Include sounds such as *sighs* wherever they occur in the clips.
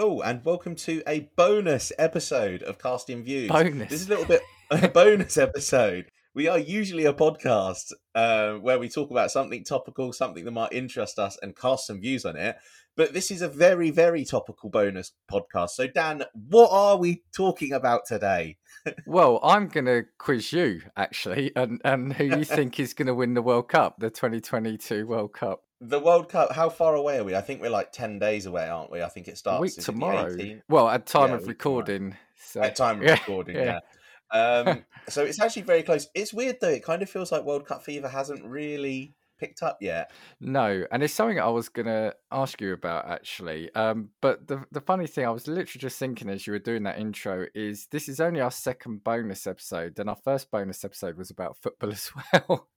Hello and welcome to a bonus episode of Casting Views. Bonus. This is a little bit *laughs* a bonus episode. We are usually a podcast uh, where we talk about something topical, something that might interest us, and cast some views on it. But this is a very, very topical bonus podcast. So, Dan, what are we talking about today? *laughs* well, I'm going to quiz you actually, and and who you *laughs* think is going to win the World Cup, the 2022 World Cup. The World Cup. How far away are we? I think we're like ten days away, aren't we? I think it starts week tomorrow. 18th? Well, at time Yeah, of a week tomorrow. recording. So, at time of *laughs* yeah, recording. Yeah. Um, *laughs* so it's actually very close. It's weird though. It kind of feels like World Cup fever hasn't really picked up yet. No, and it's something I was going to ask you about actually. Um, but the the funny thing, I was literally just thinking as you were doing that intro, is this is only our second bonus episode, and our first bonus episode was about football *laughs* as well.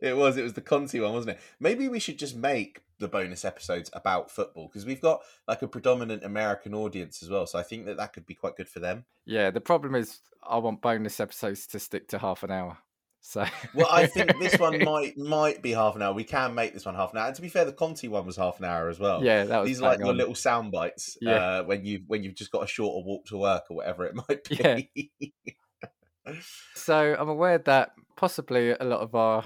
It was. It was the Conte one, wasn't it? Maybe we should just make the bonus episodes about football because we've got like a predominant American audience as well. So I think that that could be quite good for them. yeah, the problem is I want bonus episodes to stick to half an hour. So, *laughs* Well, I think this one might might be half an hour. We can make this one half an hour. And to be fair, the Conte one was half an hour as well. yeah, that was These are like your little sound bites Yeah. uh, when you when you've just got a shorter walk to work or whatever it *laughs* might be. Yeah. So I'm aware that possibly a lot of our,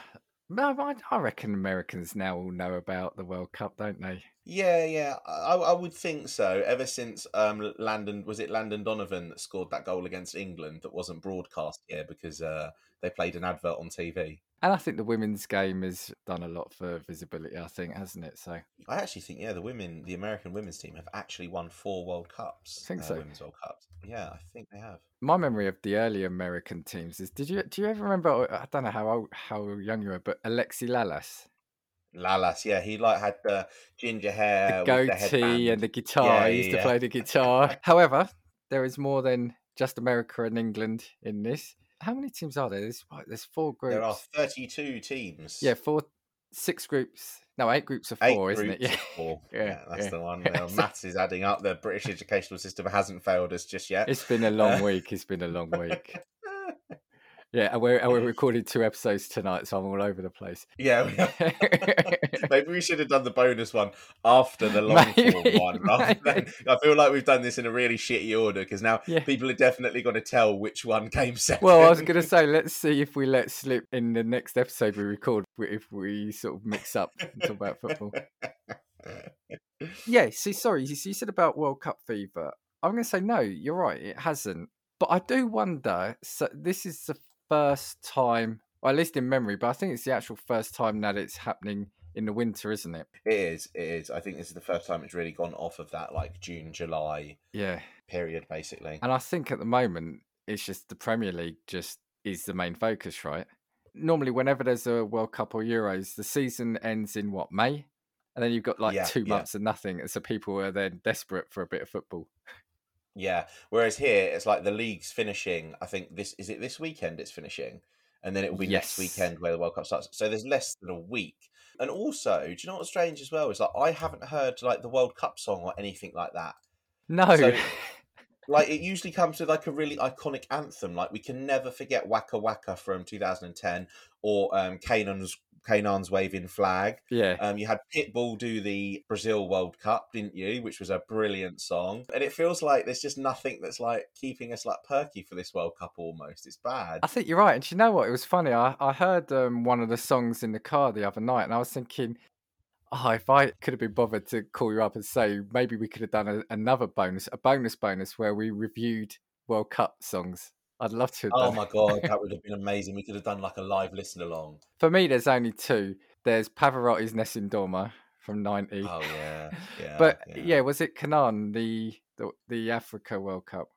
no, I, I reckon Americans now all know about the World Cup, don't they? Yeah, yeah, I, I would think so. Ever since um, Landon was it Landon Donovan that scored that goal against England that wasn't broadcast here because uh, they played an advert on TV. And I think the women's game has done a lot for visibility. I think, hasn't it? So I actually think yeah, the women, the American women's team have actually won four World Cups. I think uh, so. Women's World Cups. Yeah, I think they have. my memory of the early American teams is: Did you do you ever remember? I don't know how old, how young you were, but Alexi Lalas, Lalas, yeah, he like had the ginger hair, the with the goatee and the guitar. Yeah, he used yeah, to play the guitar. *laughs* However, there is more than just America and England in this. How many teams are there? There's there's four groups. There are thirty-two teams. Yeah, four, six groups. No, eight groups of Eight four, isn't it? Yeah. four. *laughs* Yeah, Yeah, that's yeah. the one. *laughs* Yeah, maths is adding up. The British educational system hasn't failed us just yet. It's been a long Uh, week. It's been a long week. *laughs* Yeah, and we're, and we're *laughs* recording two episodes tonight, so I'm all over the place. Yeah, *laughs* maybe we should have done the bonus one after the *laughs* long form one. Maybe. I feel like we've done this in a really shitty order because now Yeah. people are definitely going to tell which one came second. Well, I was going to say, let's see if we let slip in the next episode we record if we sort of mix up and talk about football. Yeah, see, sorry, you, you said about World Cup fever. I'm going to say no. You're right, it hasn't. But I do wonder. So this is the first time, or at least in memory, but I think it's the actual first time that it's happening in the winter, isn't it? It is. It is. I think this is the first time it's really gone off of that like June, July Yeah, period, basically. and I think at the moment it's just the Premier League just is the main focus, right? Normally, whenever there's a World Cup or Euros, the season ends in what May, and then you've got like Yeah, two yeah. months of nothing, and so people are then desperate for a bit of football. Yeah. Whereas here, it's like the league's finishing. I think this is it. This weekend, it's finishing, and then it will be next weekend where the World Cup starts. So there's less than a week. And also, do you know what's strange as well? Is like I haven't heard like the World Cup song or anything like that. No, So- Like it *laughs* usually comes with like a really iconic anthem. Like we can never forget Waka Waka from 2010 or um, K'naan's K'naan's waving flag. yeah, Um, you had Pitbull do the Brazil World Cup, didn't you? Which was a brilliant song. And it feels like there's just nothing that's like keeping us like perky for this World Cup almost. It's bad. I think you're right. And you know what? It was funny. I, I heard um, one of the songs in the car the other night, and I was thinking, oh, if I could have been bothered to call you up and say maybe we could have done a, another bonus, a bonus bonus where we reviewed World Cup songs. I'd love to Oh my god, that *laughs* would have been amazing. We could have done like a live listen along. For me, there's only two. There's Pavarotti's Nessun Dorma from 90. Oh yeah, *laughs* yeah. but yeah. was it K'naan, the, the, the Africa World Cup?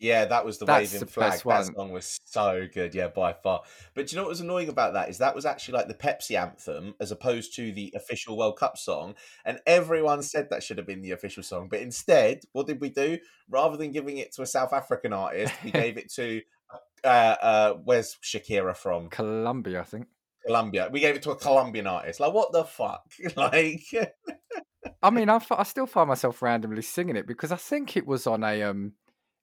Yeah, that was the That's waving the flag. That song was so good, yeah, by far. But do you know what was annoying about that is that was actually like the Pepsi anthem as opposed to the official World Cup song, and everyone said that should have been the official song. But instead, what did we do? Rather than giving it to a South African artist, we gave it to uh, uh, where's Shakira from? Colombia, I think. Colombia. We gave it to a Colombian artist. Like what the fuck? *laughs* like I mean, I, f- I still find myself randomly singing it because I think it was on a um,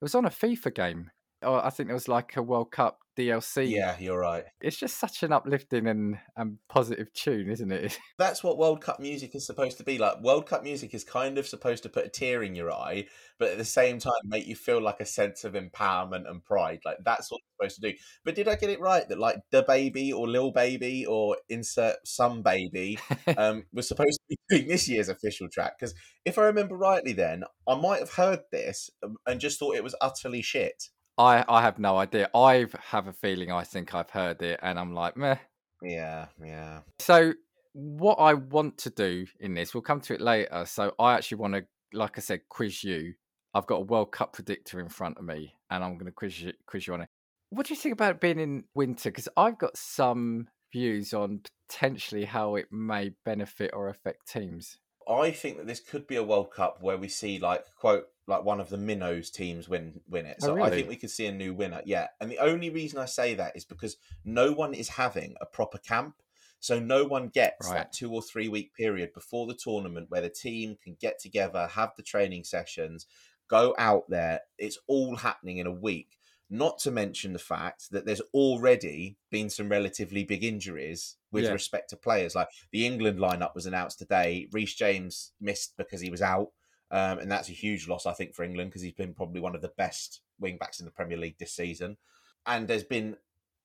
it was on a FIFA game, Or I think there was like a World Cup DLC. Yeah, you're right. It's just such an uplifting and, and positive tune, isn't it? *laughs* That's what World Cup music is supposed to be like. World Cup music is kind of supposed to put a tear in your eye, but at the same time make you feel like a sense of empowerment and pride. Like that's what it's supposed to do. But did I get it right that like the baby or Lil Baby or insert some baby *laughs* um, was supposed to be doing this year's official track? Because if I remember rightly, then I might have heard this um, and just thought it was utterly shit. I, I have no idea. I have a feeling I think I've heard it and I'm like, meh. Yeah, yeah. So what I want to do in this, we'll come to it later. So I actually want to, like I said, quiz you. I've got a World Cup predictor in front of me, and I'm going to quiz you, quiz you on it. What do you think about being in winter? Because I've got some views on potentially how it may benefit or affect teams. I think that this could be a World Cup where we see like quote like one of the minnows teams win win it. Oh, So I think we could see a new winner. Yeah, and the only reason I say that is because no one is having a proper camp. So no one gets Right. that two or three week period before the tournament where the team can get together, have the training sessions, go out there. It's all happening in a week. Not to mention the fact that there's already been some relatively big injuries with Yeah. respect to players. Like the England lineup was announced today. Reece James missed because he was out. Um, and that's a huge loss, I think, for England because he's been probably one of the best wing backs in the Premier League this season. And there's been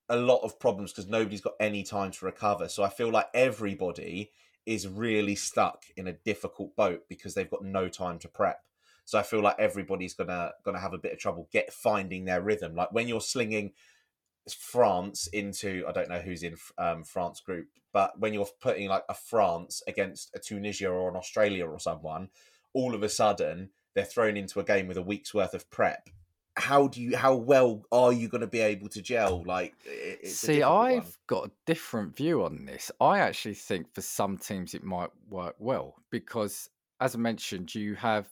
a lot of problems because nobody's got any time to recover. So I feel like everybody is really stuck in a difficult boat because they've got no time to prep. So I feel like everybody's gonna gonna have a bit of trouble get finding their rhythm. Like when you're slinging France into I don't know who's in um, France group, but when you're putting like a France against a Tunisia or an Australia or someone, all of a sudden they're thrown into a game with a week's worth of prep. How do you? How well are you going to be able to gel? Like, it's See, I've one. got a different view on this. I actually think for some teams it might work well because, as I mentioned, you have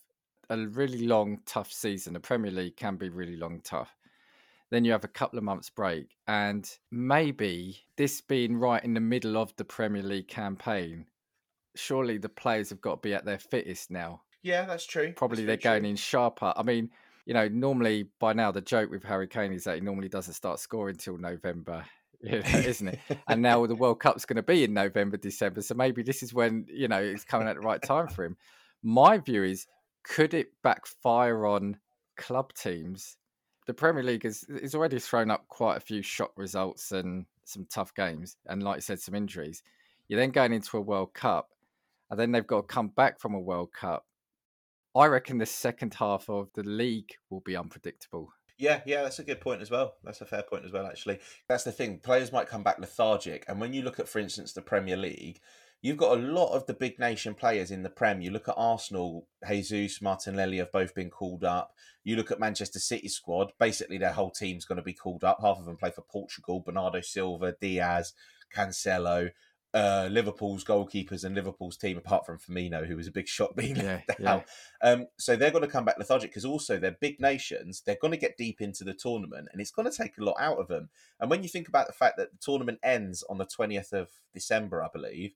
a really long, tough season. The Premier League can be really long, tough. Then you have a couple of months break, and maybe this being right in the middle of the Premier League campaign, surely the players have got to be at their fittest now. Yeah, that's true. Probably they're going true. in sharper. I mean, you know, normally by now the joke with Harry Kane is that he normally doesn't start scoring till November, *laughs* you know, isn't it? and now the World Cup's going to be in November, December. So maybe this is when, you know, it's coming at the right time for him. My view is could it backfire on club teams? The Premier League has, has already thrown up quite a few shock results and some tough games. And like you said, some injuries. You're then going into a World Cup, and then they've got to come back from a World Cup. I reckon the second half of the league will be unpredictable. Yeah, yeah, that's a good point as well. That's a fair point as well, actually. That's the thing. Players might come back lethargic. And when you look at, for instance, the Premier League, you've got a lot of the big nation players in the Prem. You look at Arsenal, Jesus, Martinelli have both been called up. You look at Manchester City squad, basically their whole team's going to be called up. Half of them play for Portugal, Bernardo Silva, Dias, Cancelo. Uh, Liverpool's goalkeepers and Liverpool's team, apart from Firmino, who was a big shot being Yeah, yeah. Um, so they're going to come back lethargic because also they're big nations. They're going to get deep into the tournament, and it's going to take a lot out of them. And when you think about the fact that the tournament ends on the twentieth of December, I believe,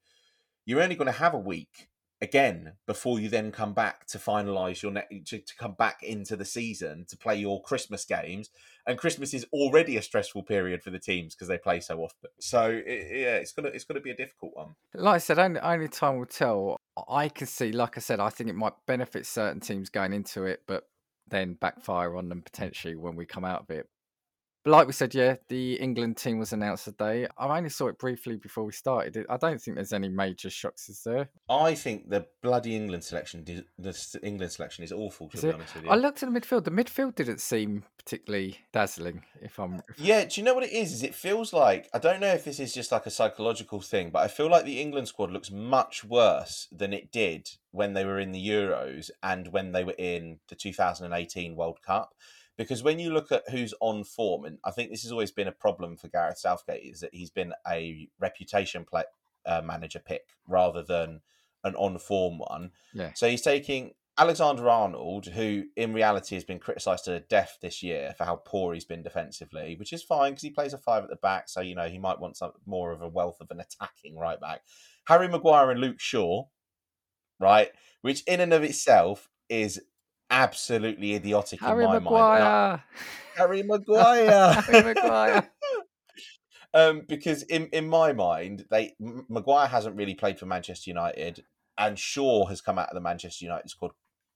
you're only going to have a week again before you then come back to finalise your net to, to come back into the season to play your Christmas games. And Christmas is already a stressful period for the teams because they play so often. So it, yeah, it's gonna it's gonna be a difficult one. Like I said, only, only time will tell. I can see, like I said, I think it might benefit certain teams going into it, but then backfire on them potentially when we come out of it. But like we said, yeah, the England team was announced today. I only saw it briefly before we started. I don't think there's any major shocks, is there? I think the bloody England selection, the England selection is awful. To Is be it? honest with you, I looked at the midfield. The midfield didn't seem particularly dazzling. If I'm, Yeah, do you know what it is? Is it feels like I don't know if this is just like a psychological thing, but I feel like the England squad looks much worse than it did when they were in the Euros and when they were in the 2018 World Cup. Because when you look at who's on form, and I think this has always been a problem for Gareth Southgate, is that he's been a reputation play, uh, manager pick rather than an on form one. yeah, So he's taking Alexander Arnold, who in reality has been criticised to death this year for how poor he's been defensively, which is fine because he plays a five at the back. So, you know, he might want some more of a wealth of an attacking right back. Harry Maguire and Luke Shaw, right? Which in and of itself is absolutely idiotic Harry in my Maguire. mind. Harry *laughs* Maguire. Harry Maguire. *laughs* um, because in in my mind, they Maguire hasn't really played for Manchester United, and Shaw has come out of the Manchester United squad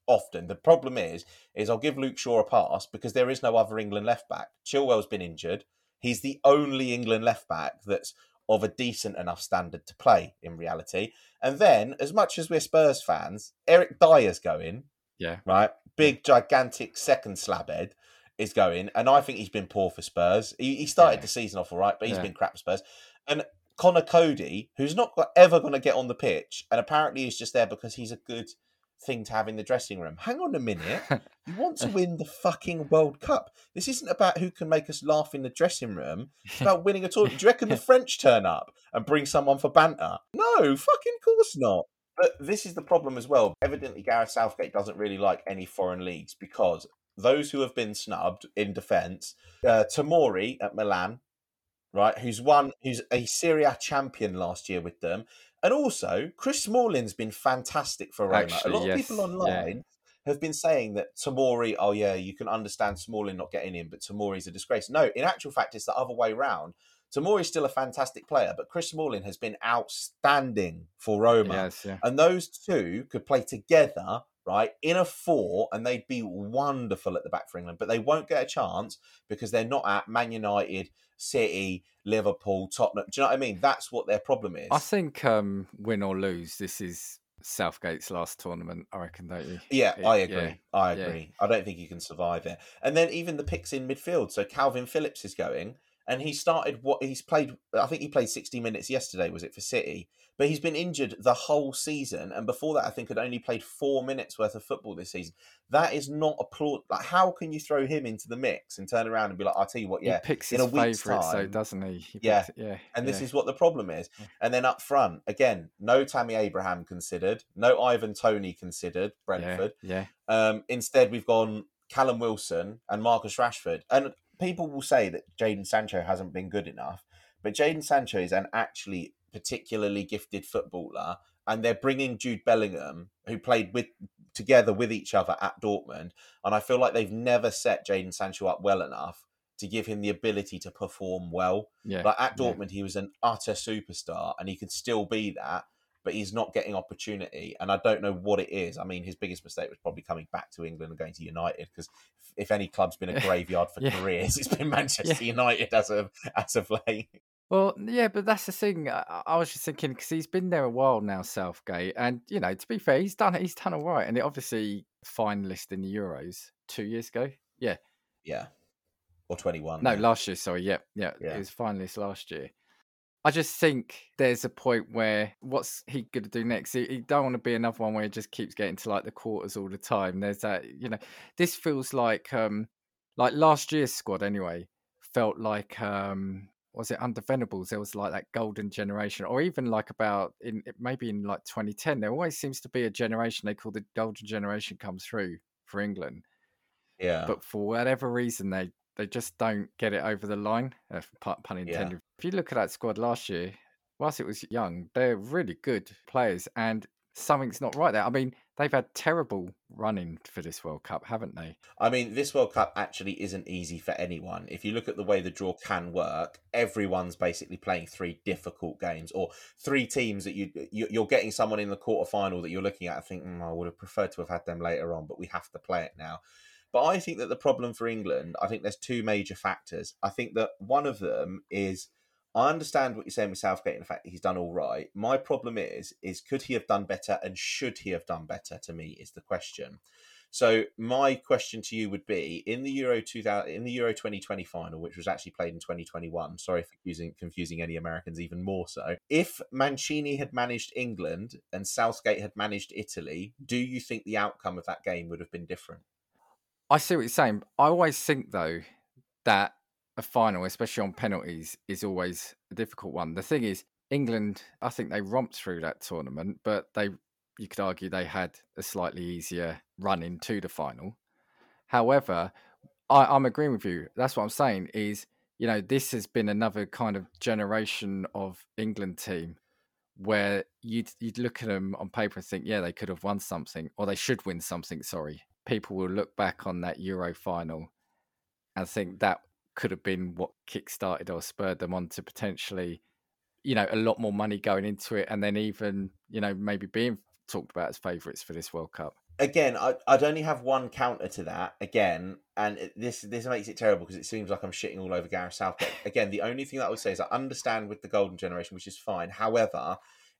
often. The problem is, is I'll give Luke Shaw a pass because there is no other England left back. Chilwell's been injured. He's the only England left back that's of a decent enough standard to play in reality. And then, as much as we're Spurs fans, Eric Dier's going. Yeah. Right. Big, gigantic second slab head is going. And I think he's been poor for Spurs. He, he started Yeah. the season off all right, but he's Yeah. been crap for Spurs. And Conor Coady, who's not ever going to get on the pitch, and apparently is just there because he's a good thing to have in the dressing room. Hang on a minute. You want to win the fucking World Cup. This isn't about who can make us laugh in the dressing room. It's *laughs* about winning a tournament. Do you reckon the French turn up and bring someone for banter? No, fucking course not. But this is the problem as well. Evidently, Gareth Southgate doesn't really like any foreign leagues because those who have been snubbed in defence, uh, Tamori at Milan, right, who's won, who's a Serie A champion last year with them, and also Chris Smalling's been fantastic for Roma. Actually, a lot yes, of people yeah. Have been saying that Tamori, oh yeah, you can understand Smalling not getting in, but Tamori's a disgrace. No, in actual fact, it's the other way round. Tamori's still a fantastic player, but Chris Smalling has been outstanding for Roma. yes, yeah. And those two could play together, right, in a four, and they'd be wonderful at the back for England. But they won't get a chance because they're not at Man United, City, Liverpool, Tottenham. Do you know what I mean? That's what their problem is. I think um, win or lose, this is Southgate's last tournament. I reckon, don't you? Yeah, It- I yeah, agree. I yeah. agree. I don't think you can survive it. And then even the picks in midfield. So Calvin Phillips is going, and he started what he's played. I think he played 60 minutes yesterday. Was it for City? But he's been injured the whole season, and before that, I think had only played four minutes worth of football this season. That is not applaud. Like, how can you throw him into the mix and turn around and be like, "I'll tell you what, yeah." He picks in his a week's time- doesn't he? he Yeah. picks- yeah. And this is what the problem is. And then up front, again, no Tammy Abraham considered, no Ivan Toney considered, Brentford. Yeah, Um, instead, we've gone Callum Wilson and Marcus Rashford. And people will say that Jadon Sancho hasn't been good enough, but Jadon Sancho is an actually particularly gifted footballer. And they're bringing Jude Bellingham, who played with together with each other at Dortmund. And I feel like they've never set Jadon Sancho up well enough to give him the ability to perform well. yeah. Like at yeah. Dortmund, he was an utter superstar, and he could still be that, but he's not getting opportunity. And I don't know what it is. I mean, his biggest mistake was probably coming back to England and going to United, because if any club's been a *laughs* graveyard for Yeah. careers, it's been Manchester United as of as of late. Well, yeah, but that's the thing. I, I was just thinking because he's been there a while now, Southgate, and you know, to be fair, he's done he's done all right, and it obviously finalist in the Euros two years ago. Yeah, Yeah, or twenty one. no, last year. Sorry, yeah, yeah, Yeah. he was finalist last year. I just think there's a point where what's he going to do next? He, he don't want to be another one where he just keeps getting to like the quarters all the time. There's that, you know, this feels like um like last year's squad anyway felt like um was it under Venables? There was like that golden generation, or even like about in maybe in like 2010. There always seems to be a generation they call the golden generation comes through for England, yeah, but for whatever reason they they just don't get it over the line. Pun, intended. Yeah. If you look at that squad last year, whilst it was young, they're really good players, and something's not right there. I mean, they've had terrible running for this World Cup, haven't they? I mean, this World Cup actually isn't easy for anyone. If you look at the way the draw can work, everyone's basically playing three difficult games or three teams that you you- you're getting someone in the quarterfinal that you're looking at. I think "Mm, I would have preferred to have had them later on, but we have to play it now. But I think that the problem for England, I think there's two major factors. I think that one of them is I understand what you're saying with Southgate and the fact that he's done all right. My problem is, is could he have done better and should he have done better? To me, is the question. So my question to you would be in the Euro 2000 in the Euro 2020 final, which was actually played in 2021. Sorry for confusing confusing any Americans even more so. If Mancini had managed England and Southgate had managed Italy, do you think the outcome of that game would have been different? I see what you're saying. I always think though that a final, especially on penalties, is always a difficult one. The thing is, England, I think they romped through that tournament, but they, you could argue, they had a slightly easier run into the final. However, I, I'm agreeing with you. That's what I'm saying. Is you know this has been another kind of generation of England team where you'd you'd look at them on paper and think, yeah, they could have won something, or they should win something. Sorry, people will look back on that Euro final and think that could have been what kick-started or spurred them on to potentially, you know, a lot more money going into it, and then even you know maybe being talked about as favourites for this World Cup. Again, I, I'd only have one counter to that. Again, and this this makes it terrible because it seems like I'm shitting all over Gareth Southgate. Again, the only thing that I would say is I understand with the golden generation, which is fine. However,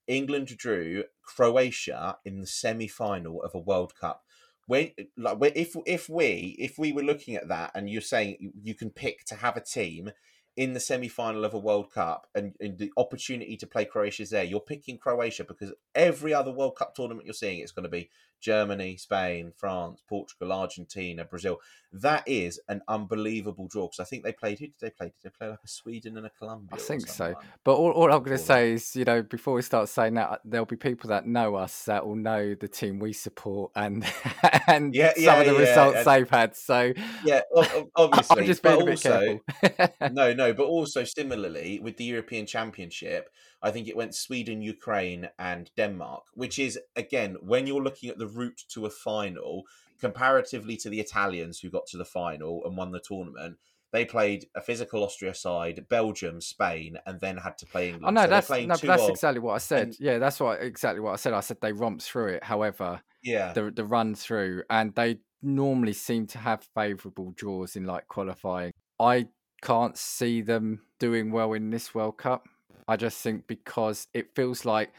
England drew Croatia in the semi final of a World Cup when like if if we if we were looking at that and you're saying you can pick to have a team in the semi-final of a World Cup and, and, the opportunity to play Croatia's there, you're picking Croatia because every other World Cup tournament you're seeing, it's going to be Germany, Spain, France, Portugal, Argentina, Brazil. That is an unbelievable draw because I think they played. Who did they play? Did they play like a Sweden and a Colombia? I think so. But all, all I'm going to say is, you know, before we start saying that, there'll be people that know us that will know the team we support and *laughs* and yeah, some yeah, of the yeah. results they've had. So yeah, *laughs* obviously, I'm just being a bit also, careful. *laughs* no, no, but also similarly with the European Championship, I think it went Sweden, Ukraine, and Denmark, which is again when you're looking at the route to a final comparatively to the Italians who got to the final and won the tournament. They played a physical Austria side, Belgium, Spain, and then had to play oh, England. Oh no, so that's no, that's exactly what I said. And, yeah, that's what exactly what I said. I said they romped through it. However, yeah, the the run through, and they normally seem to have favourable draws in like qualifying. I can't see them doing well in this World Cup. I just think because it feels like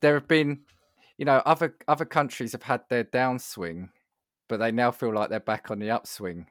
there have been, you know, other other countries have had their downswing, but they now feel like they're back on the upswing.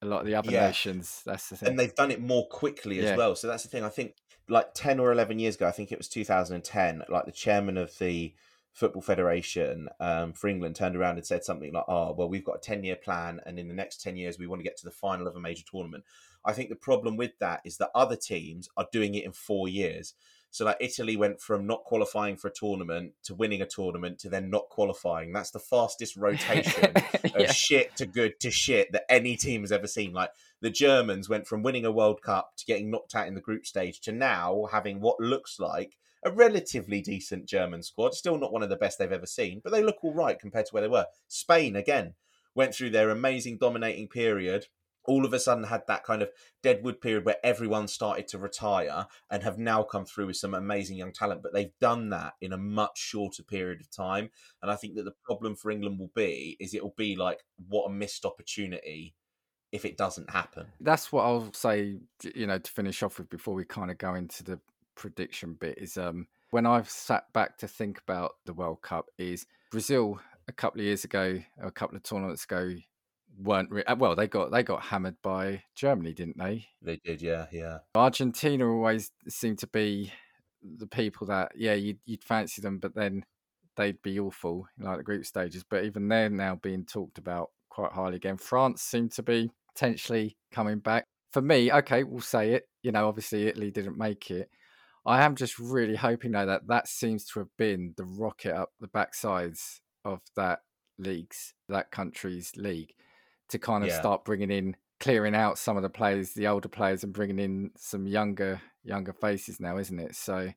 A lot of the other yeah. nations, that's the thing, and they've done it more quickly as yeah. well. So that's the thing. I think like ten or eleven years ago, I think it was 2010. Like the chairman of the Football Federation um, for England turned around and said something like, "Oh, well, we've got a ten-year plan, and in the next ten years, we want to get to the final of a major tournament." I think the problem with that is that other teams are doing it in four years. So like Italy went from not qualifying for a tournament to winning a tournament to then not qualifying. That's the fastest *laughs* rotation yeah. of shit to good to shit that any team has ever seen. Like the Germans went from winning a World Cup to getting knocked out in the group stage to now having what looks like a relatively decent German squad. Still not one of the best they've ever seen, but they look all right compared to where they were. Spain again went through their amazing dominating period all of a sudden had that kind of deadwood period where everyone started to retire and have now come through with some amazing young talent but they've done that in a much shorter period of time. And i think that the problem for england will be is it will be like what a missed opportunity if it doesn't happen. That's what i'll say you know to finish off with before we kind of go into the prediction bit is um when i've sat back to think about the world cup is brazil a couple of years ago a couple of tournaments ago weren't re- uh, well. They got they got hammered by Germany, didn't they? They did, yeah, yeah. Argentina always seemed to be the people that yeah you'd, you'd fancy them, but then they'd be awful in like the group stages. But even they're now being talked about quite highly again. France seemed to be potentially coming back. For me, okay, we'll say it. You know, obviously Italy didn't make it. I am just really hoping though that that seems to have been the rocket up the backsides of that league's that country's league to kind of yeah. start bringing in clearing out some of the players, the older players, and bringing in some younger younger faces now, isn't it? So,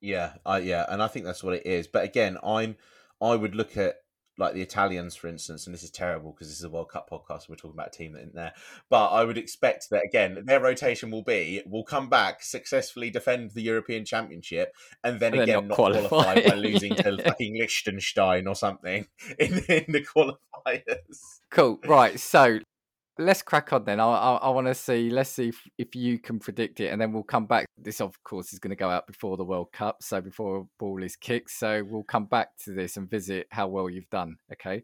yeah, I yeah, and I think that's what it is. But again, I'm I would look at like the Italians, for instance, and this is terrible because this is a World Cup podcast. We're talking about a team that isn't there, but I would expect that again, their rotation will be will come back successfully, defend the European Championship, and then and again not, not qualify. by losing *laughs* yeah. to fucking Liechtenstein or something *laughs* in, in the qualifiers. Cool. Right. So let's crack on then. I I, I want to see. Let's see if, if you can predict it, and then we'll come back. This, of course, is going to go out before the World Cup, so before a ball is kicked. So we'll come back to this and visit how well you've done. Okay.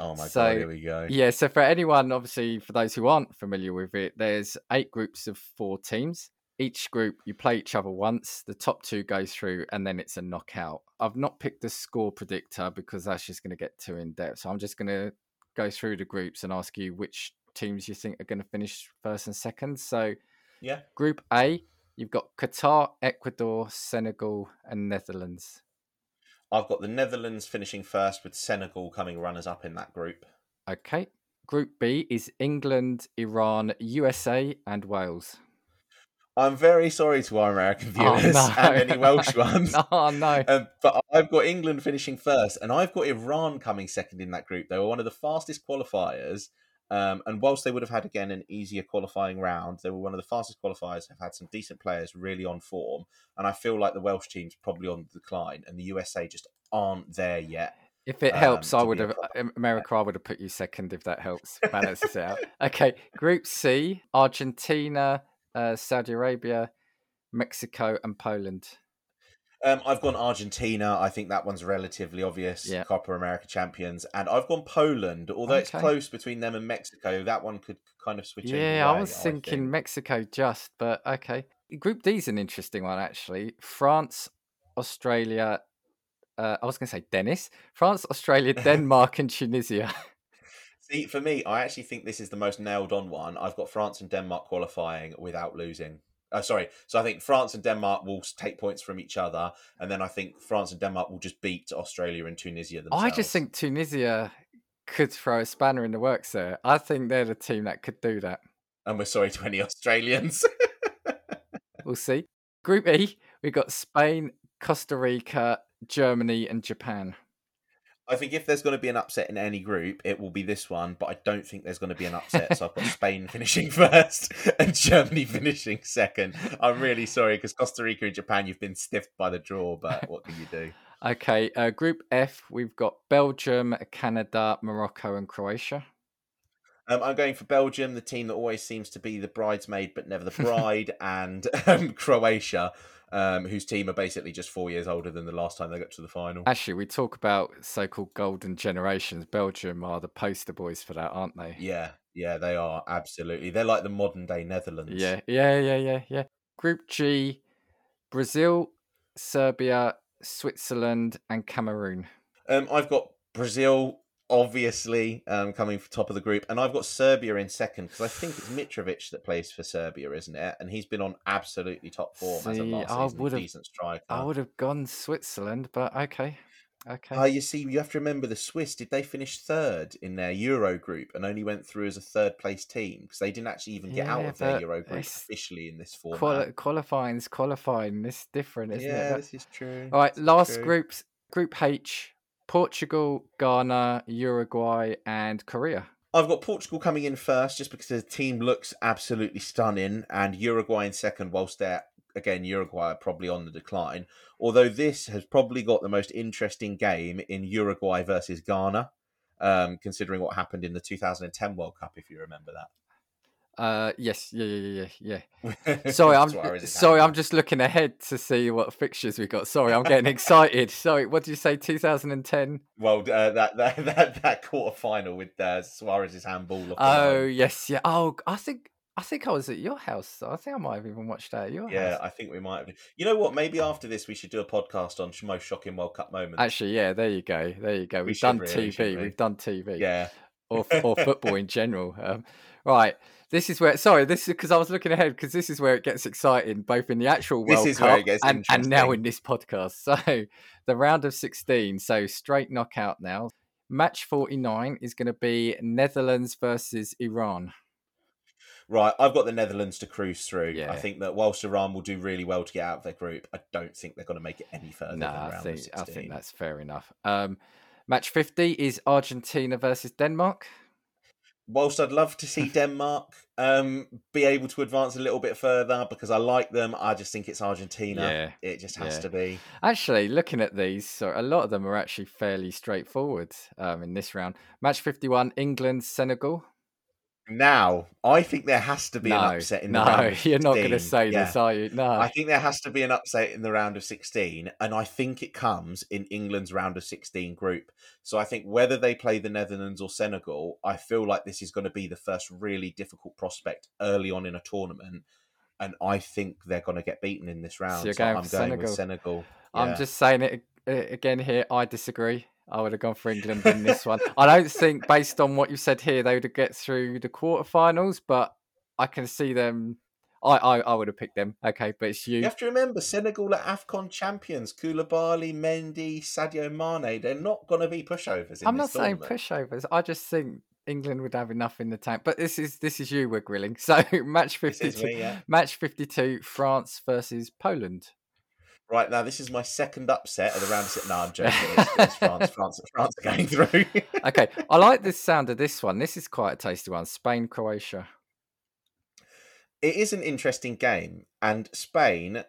Oh my so, god! Here we go. Yeah. So for anyone, obviously, for those who aren't familiar with it, there's eight groups of four teams. Each group, you play each other once. The top two goes through, and then it's a knockout. I've not picked the score predictor because that's just going to get too in depth. So I'm just going to go through the groups and ask you which teams you think are going to finish first and second. So, yeah, Group A, you've got Qatar, Ecuador, Senegal, and Netherlands. I've got the Netherlands finishing first, with Senegal coming runners up in that group. Okay. Group B is England, Iran, USA, and Wales. I'm very sorry to our American Oh, viewers no. and any Welsh *laughs* ones. oh no. *laughs* Um, but I've got England finishing first, and I've got Iran coming second in that group. They were one of the fastest qualifiers. Um, and whilst they would have had again an easier qualifying round, they were one of the fastest qualifiers. Have had some decent players really on form, and I feel like the Welsh team's probably on the decline, and the USA just aren't there yet. If it um, helps, I would have America. I would have put you second if that helps. Balances it out. Okay, Group C: Argentina, uh, Saudi Arabia, Mexico, and Poland. Um, I've gone Argentina. I think that one's relatively obvious. Yeah. Copa America champions, and I've gone Poland. Although it's close between them and Mexico, that one could kind of switch. Yeah, I was thinking think. Mexico just, but okay. Group D is an interesting one actually. France, Australia. Uh, I was going to say Dennis. France, Australia, *laughs* Denmark, and Tunisia. See, for me, I actually think this is the most nailed on one. I've got France and Denmark qualifying without losing. Uh, sorry, so I think France and Denmark will take points from each other, and then I think France and Denmark will just beat Australia and Tunisia themselves. I just think Tunisia could throw a spanner in the works there. I think they're the team that could do that. and we're sorry to any *laughs* Australians. We'll see. Group E, we've got Spain, Costa Rica, Germany, and Japan. I think if there's going to be an upset in any group, it will be this one, but I don't think there's going to be an upset. so I've got *laughs* Spain finishing *laughs* first and Germany finishing second. I'm really sorry because Costa Rica and Japan, you've been stiffed by the draw, but what can you do? *laughs* Okay, uh, Group F, we've got Belgium, Canada, Morocco, and Croatia. Um, I'm going for Belgium, the team that always seems to be the bridesmaid but never the bride, and um, Croatia, um, whose team are basically just four years older than the last time they got to the final. Actually, we talk about so-called golden generations. Belgium are the poster boys for that, aren't they? Yeah, yeah, they are absolutely. They're like the modern day Netherlands. Yeah, yeah, yeah, yeah, yeah. Group G, Brazil, Serbia, Switzerland, and Cameroon. Um, I've got Brazil, obviously, um, coming for top of the group, and I've got Serbia in second because I think it's Mitrovic that plays for Serbia, isn't it? And he's been on absolutely top form as of See, last I season. Decent striker. I would have gone Switzerland, but okay, okay. Ah, you see, you have to remember the Swiss. Did they finish third in their Euro group and only went through as a third place team because they didn't actually even get out of their Euro group officially in this format? Quali- qualifying's qualifying. It's different, isn't yeah, it? But- this is true. All right, this last true. groups. Group H: Portugal, Ghana, Uruguay, and Korea. I've got Portugal coming in first just because the team looks absolutely stunning, and Uruguay in second, whilst they're again Uruguay are probably on the decline. Although this has probably got the most interesting game in Uruguay versus Ghana, um, considering what happened in the 2010 World Cup, if you remember Uh, yes, yeah, yeah, yeah, yeah. *laughs* Sorry, I'm sorry. I'm just looking ahead to see what fixtures we got. Sorry, I'm getting excited. Sorry, what did you say? 2010. *laughs* Well, uh, that that that that quarter final with uh, Suarez's handball. Oh yes, yeah. Oh, I think I think I was at your house. I think I might have even watched that at your yeah, house. I think we might have. You know what? Maybe after this, we should do a podcast on most shocking World Cup moments. Actually, yeah. There you go. There you go. We We've should done really, TV. we? We've done TV. yeah, or or football in general. Um, right. This is where sorry, this is because I was looking ahead because this is where it gets exciting, both in the actual This World is Cup where it gets and, and now in this podcast. *laughs* So the round of sixteen, so straight knockout now. Match forty nine is going to be Netherlands versus Iran. Right, I've got the Netherlands to cruise through. Yeah. I think that whilst Iran will do really well to get out of their group, I don't think they're going to make it any further No, than I round think I think that's fair enough. Um, match fifty is Argentina versus Denmark. Whilst I'd love to see *laughs* Denmark um, be able to advance a little bit further because I like them, I just think it's Argentina. Yeah, It just has yeah. to be. Actually, looking at these, so a lot of them are actually fairly straightforward um, in this round. Match 51, England, Senegal. Now, I think there has to be no, an upset in the no, round of *laughs* you're not going to 16. say Yeah. this, are you? No. I think there has to be an upset in the round of 16, and I think it comes in England's round of 16 group. So I think whether they play the Netherlands or Senegal, I feel like this is going to be the first really difficult prospect early on in a tournament, and I think they're going to get beaten in this round. you're So going I'm going with Senegal. Senegal. I'm just saying it uh, again here. I disagree. I would have gone for England in this one. I don't think, based on what you said here, they would get through the quarterfinals, but I can see them. I, I, I would have picked them. Okay, but it's you. You have to remember, Senegal are AFCON champions. Koulibaly, Mendy, Sadio Mane, they're not going to be pushovers in I'm not saying tournament. pushovers. I just think England would have enough in the tank. But this is this is you we're grilling. *laughs* So match fifty two yeah. match fifty two, France versus Poland. Right now, this is my second upset of the round. of- No, I'm joking. It's, it's France. France. France are going through. *laughs* Okay, I like the sound of this one. This is quite a tasty one. Spain, Croatia. it is an interesting game, and Spain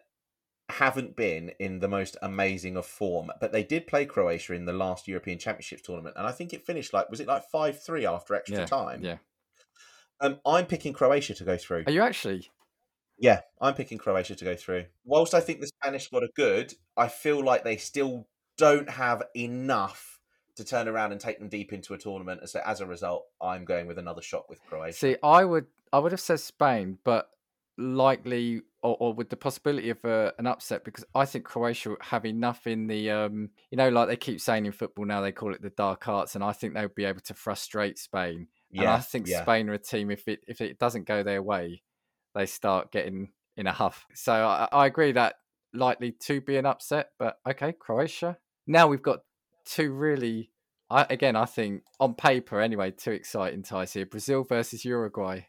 haven't been in the most amazing of form, but they did play Croatia in the last European Championships tournament, and I think it finished like was it like five three after extra Yeah, time? Yeah. Um, I'm picking Croatia to go through. Are you actually? Yeah, I'm picking Croatia to go through. Whilst I think the Spanish squad are good, I feel like they still don't have enough to turn around and take them deep into a tournament. And so as a result, I'm going with another shot with Croatia. See, I would I would have said Spain, but likely or, or with the possibility of uh, an upset because I think Croatia have enough in the um you know like they keep saying in football now they call it the dark arts and I think they'll be able to frustrate Spain. And I think yeah. Spain are a team if it if it doesn't go their way, they start getting in a huff. So I, I agree that likely to be an upset, but okay, Croatia. Now we've got two really I, again, I think on paper anyway, two exciting ties here: Brazil versus Uruguay.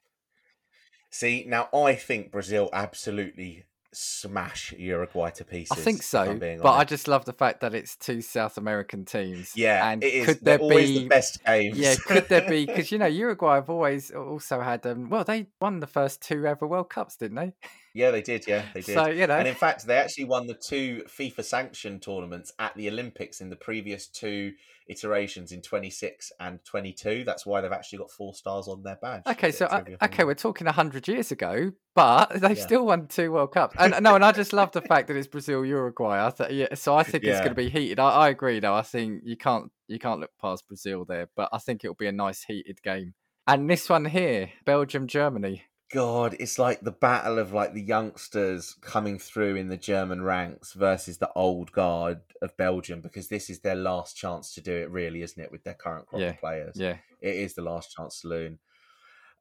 See, now I think Brazil absolutely smash Uruguay to pieces. I think so, but I just love the fact that it's two South American teams. yeah, and it is. could They're there always be the best games. Yeah, could there be? *laughs* Because you know Uruguay have always also had. Um, well, they won the first two ever World Cups, didn't they? yeah, they did. Yeah, *laughs* they did. So you know, And in fact, they actually won the two FIFA sanctioned tournaments at the Olympics in the previous two iterations in 26 and 22. That's why they've actually got four stars on their badge. Okay, so uh, for okay, we're talking hundred years ago, but *laughs* they've Yeah. still won two World Cups. And no, and I just love the fact that it's Brazil Uruguay. I th- yeah, so I think it's going to be heated. I, I agree, though. I think you can't you can't look past Brazil there, but I think it'll be a nice heated game. And this one here, Belgium Germany. God, it's like the battle of like the youngsters coming through in the German ranks versus the old guard of Belgium because this is their last chance to do it, really, isn't it? With their current crop Yeah, of players, Yeah, it is the last chance saloon.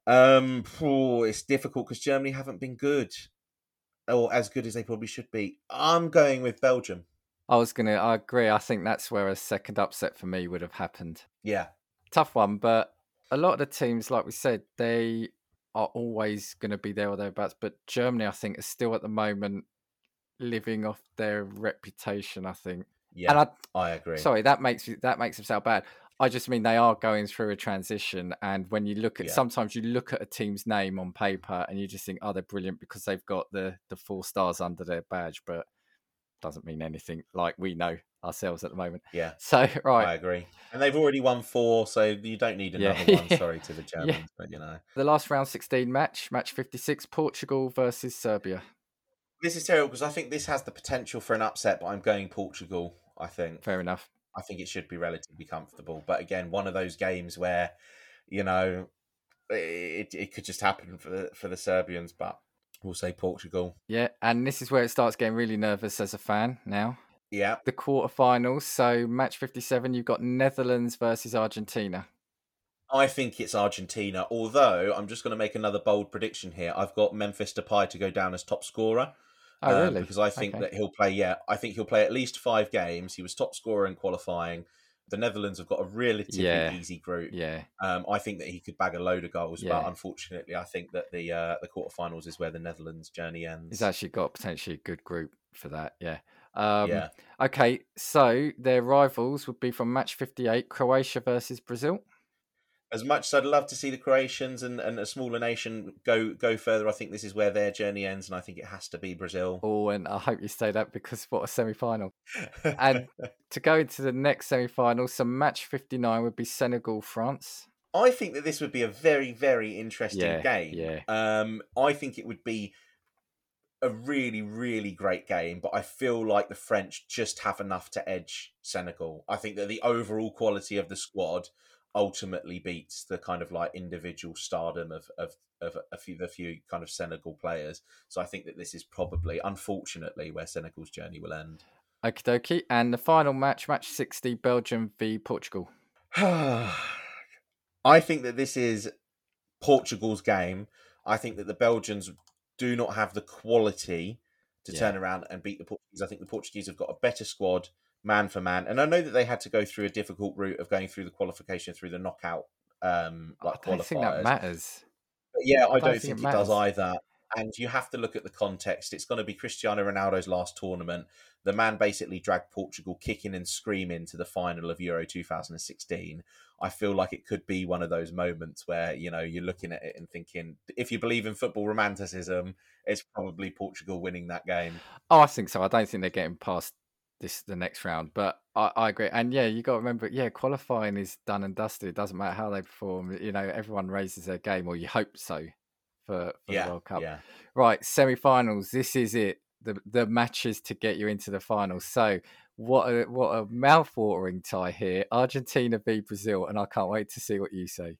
Um, phew, it's difficult because Germany haven't been good, or as good as they probably should be. I'm going with Belgium. I was gonna. I agree. I think that's where a second upset for me would have happened. Yeah, Tough one, but a lot of the teams, like we said, they are always going to be there or thereabouts. But Germany, I think, is still at the moment living off their reputation. I think, yeah, and I I agree. sorry that makes that makes them sound bad. I just mean they are going through a transition, and when you look at Yeah. sometimes you look at a team's name on paper and you just think, oh, they're brilliant because they've got the the four stars under their badge, but doesn't mean anything like we know ourselves at the moment. Yeah, *laughs* So right, I agree. And they've already won four, so you don't need Yeah. another one. *laughs* Sorry to the Germans, but you know. the last round sixteen match, match fifty six, Portugal versus Serbia. This is terrible because I think this has the potential for an upset, but I'm going Portugal. I think. Fair enough. I think it should be relatively comfortable. But again, one of those games where, you know, it, it could just happen for the, for the Serbians. But we'll say Portugal. Yeah, and this is where it starts getting really nervous as a fan now. Yeah, The quarterfinals. So match fifty seven, you've got Netherlands versus Argentina. I think it's Argentina. Although I'm just going to make another bold prediction here. I've got Memphis Depay to go down as top scorer. Oh, um, really? Because I think Okay. that he'll play. Yeah, I think he'll play at least five games. He was top scorer in qualifying. The Netherlands have got a relatively Yeah. easy group. Yeah, Um, I think that he could bag a load of goals, Yeah. but unfortunately, I think that the uh, the quarterfinals is where the Netherlands' journey ends. he's actually got potentially a good group for that. Yeah. Um, yeah, Okay, so their rivals would be from match fifty eight, Croatia versus Brazil. as much as I'd love to see the Croatians and, and a smaller nation go go further, I think this is where their journey ends, and I think it has to be Brazil. Oh, and I hope you say that because what a semi final. And *laughs* to go into the next semi final, so match 59 would be Senegal France. I think that this would be a very very interesting Yeah, game. yeah. Um, I think it would be a really really great game, but I feel like the French just have enough to edge Senegal. I think that the overall quality of the squad ultimately beats the kind of like individual stardom of of, of a few the few kind of Senegal players. So I think that this is probably, unfortunately, where Senegal's journey will end. Okie dokie. And the final match, match 60, Belgium v Portugal. *sighs* I think that this is Portugal's game. I think that the Belgians do not have the quality to Yeah. turn around and beat the Portuguese. I think the Portuguese have got a better squad, man for man. And I know that they had to go through a difficult route of going through the qualification through the knockout um, like I don't qualifiers. think that matters. But yeah, I, don't don't, think think, it it does either. And you have to look at the context. It's going to be Cristiano Ronaldo's last tournament. The man basically dragged Portugal kicking and screaming to the final of Euro 2016. I feel like it could be one of those moments where, you know, you're looking at it and thinking, if you believe in football romanticism, it's probably Portugal winning that game. Oh, I think so. I don't think they're getting past this the next round, but I, I agree. And yeah, you got to remember, yeah, qualifying is done and dusted. It doesn't matter how they perform. You know, everyone raises their game, or you hope so for, for yeah, the World Cup. yeah. Right, semi-finals. This is it. The the matches to get you into the finals. So what a what a mouth-watering tie here. Argentina v Brazil, and I can't wait to see what you say.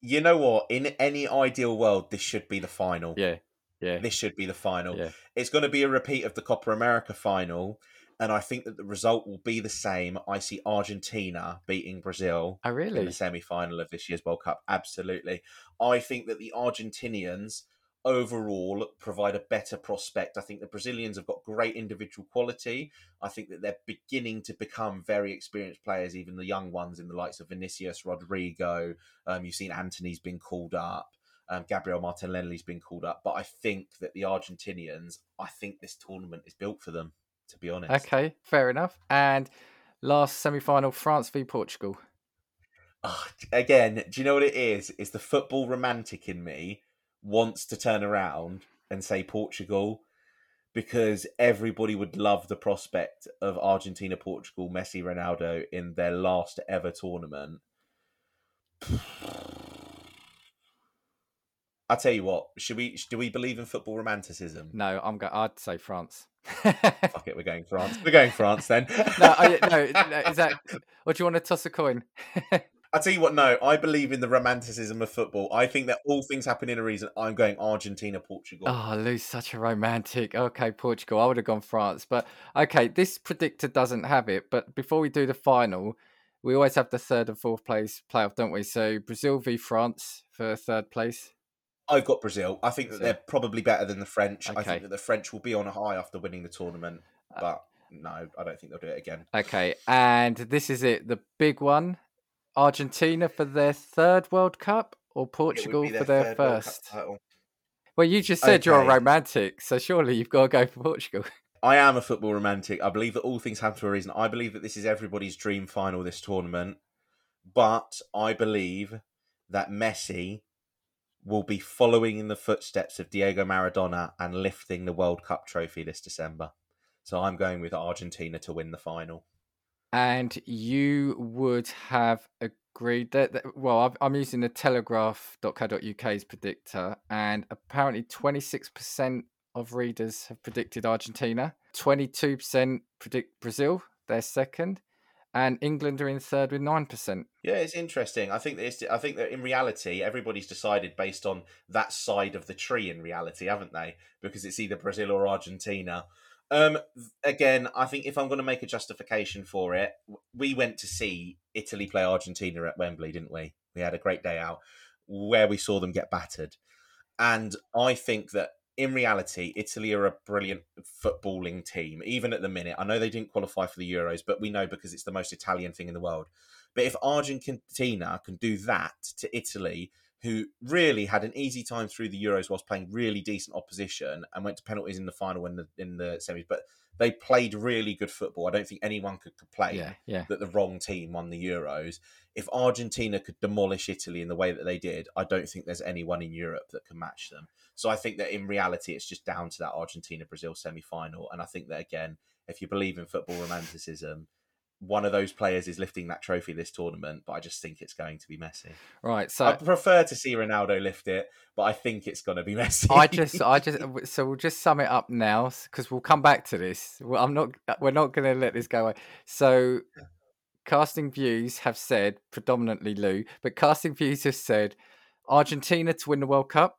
You know what? In any ideal world, this should be the final. Yeah, yeah, This should be the final. yeah. It's going to be a repeat of the Copa America final, and I think that the result will be the same. I see Argentina beating Brazil Oh, in the semi final of this year's World Cup. Absolutely. I think that the Argentinians overall provide a better prospect. I think the Brazilians have got great individual quality. I think that they're beginning to become very experienced players, even the young ones in the likes of Vinicius, Rodrygo. Um, you've seen Antony's been called up. Um, Gabriel Martinelli's been called up, but I think that the Argentinians, I think this tournament is built for them. To be honest, Okay, fair enough. And last semi-final, France v Portugal. Ah, again, do you know what it is? It's the football romantic in me wants to turn around and say Portugal because everybody would love the prospect of Argentina, Portugal, Messi, Ronaldo in their last ever tournament. I tell you what, should we do we believe in football romanticism? No, I'm going. I'd say France. Fuck it, we're going France. We're going France then. *laughs* no, I, no, no, is that? Or do you want to toss a coin? *laughs* I tell you what, no, I believe in the romanticism of football. I think that all things happen in a reason. I'm going Argentina, Portugal. Oh, Lou's such a romantic. Okay, Portugal. I would have gone France, but okay, this predictor doesn't have it. But before we do the final, we always have the third and fourth place playoff, don't we? So Brazil v France for third place. I've got Brazil. I think that they're probably better than the French. I think that the French will be on a high after winning the tournament, Uh, but no, I don't think they'll do it again. Okay, and this is it, the big one: Argentina for their third World Cup or Portugal be for their third World Cup first. Well, you just said you're a romantic, so surely you've got to go for Portugal. *laughs* I am a football romantic. I believe that all things happen for a reason. I believe that this is everybody's dream final this tournament, but I believe that Messi will be following in the footsteps of Diego Maradona and lifting the World Cup trophy this December. So I'm going with Argentina to win the final. And you would have agreed that, that- well, I've, I'm using the telegraph.co.uk's predictor, and apparently 26% of readers have predicted Argentina, 22% predict Brazil, they're second, and England are in third with 9%. Yeah, it's interesting. I think that I think that in reality, everybody's decided based on that side of the tree. In reality, haven't they? Because it's either Brazil or Argentina. Um, again, I think if I'm going to make a justification for it, we went to see Italy play Argentina at Wembley, didn't we? We had a great day out where we saw them get battered, and I think that in reality, Italy are a brilliant footballing team. Even at the minute, I know they didn't qualify for the Euros, but we know because it's the most Italian thing in the world. But if Argentina can do that to Italy, who really had an easy time through the Euros whilst playing really decent opposition and went to penalties in the final in the in the semis, but they played really good football. I don't think anyone could complain Yeah, yeah. that the wrong team won the Euros. If Argentina could demolish Italy in the way that they did, I don't think there's anyone in Europe that can match them. So I think that in reality, it's just down to that Argentina Brazil semi final. And I think that, again, if you believe in football romanticism, one of those players is lifting that trophy this tournament, but I just think it's going to be Messi. Right, so I prefer to see Ronaldo lift it, but I think it's going to be *laughs* Messi. I just, I just, uh, so we'll just sum it up now because we'll come back to this. Well, I'm not, uh, we're not going to let this go away. So, casting views have said, predominantly Lou, but casting views have said Argentina to win the World Cup,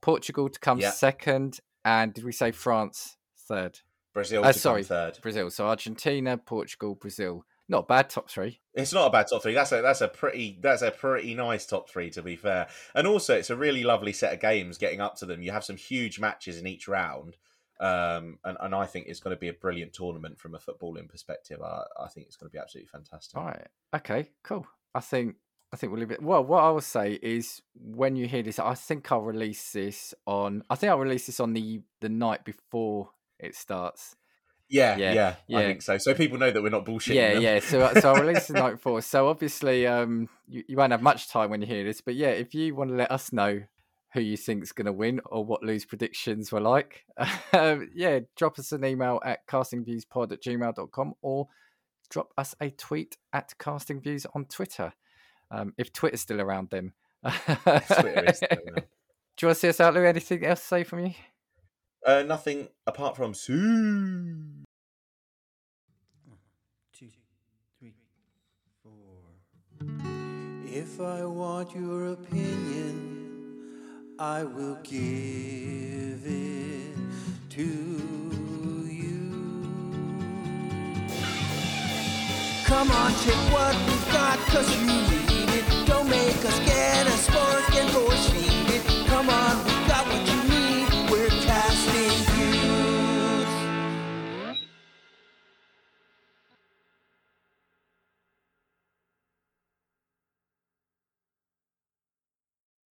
Portugal to come Yeah. second, and did we say France third? Brazil Uh, sorry. third. Brazil. So Argentina, Portugal, Brazil. Not bad top three. It's not a bad top three. That's a that's a pretty that's a pretty nice top three to be fair. And also, it's a really lovely set of games getting up to them. You have some huge matches in each round, um, and and I think it's going to be a brilliant tournament from a footballing perspective. I, I think it's going to be absolutely fantastic. Right. Okay. Cool. I think I think we'll leave it. Well, what I will say is when you hear this, I think I'll release this on. I think I'll release this on the the night before it starts. Yeah, Yeah, yeah, I think so. So people know that we're not bullshitting yeah, them. yeah. So, uh, so I'll release the night four. So obviously, um, you, you won't have much time when you hear this. But yeah, if you want to let us know who you think's going to win or what Lou's predictions were like, *laughs* um, yeah, drop us an email at castingviewspod at gmail.com or drop us a tweet at castingviews on Twitter. Um, if Twitter's still around, then. Twitter is still *laughs* around. Do you want to see us out, Lou? Anything else to say from you? Uh, nothing apart from Sue. If I want your opinion, I will give it to you. Come on, check what we've got, cause you need it. Don't make us get a spark and force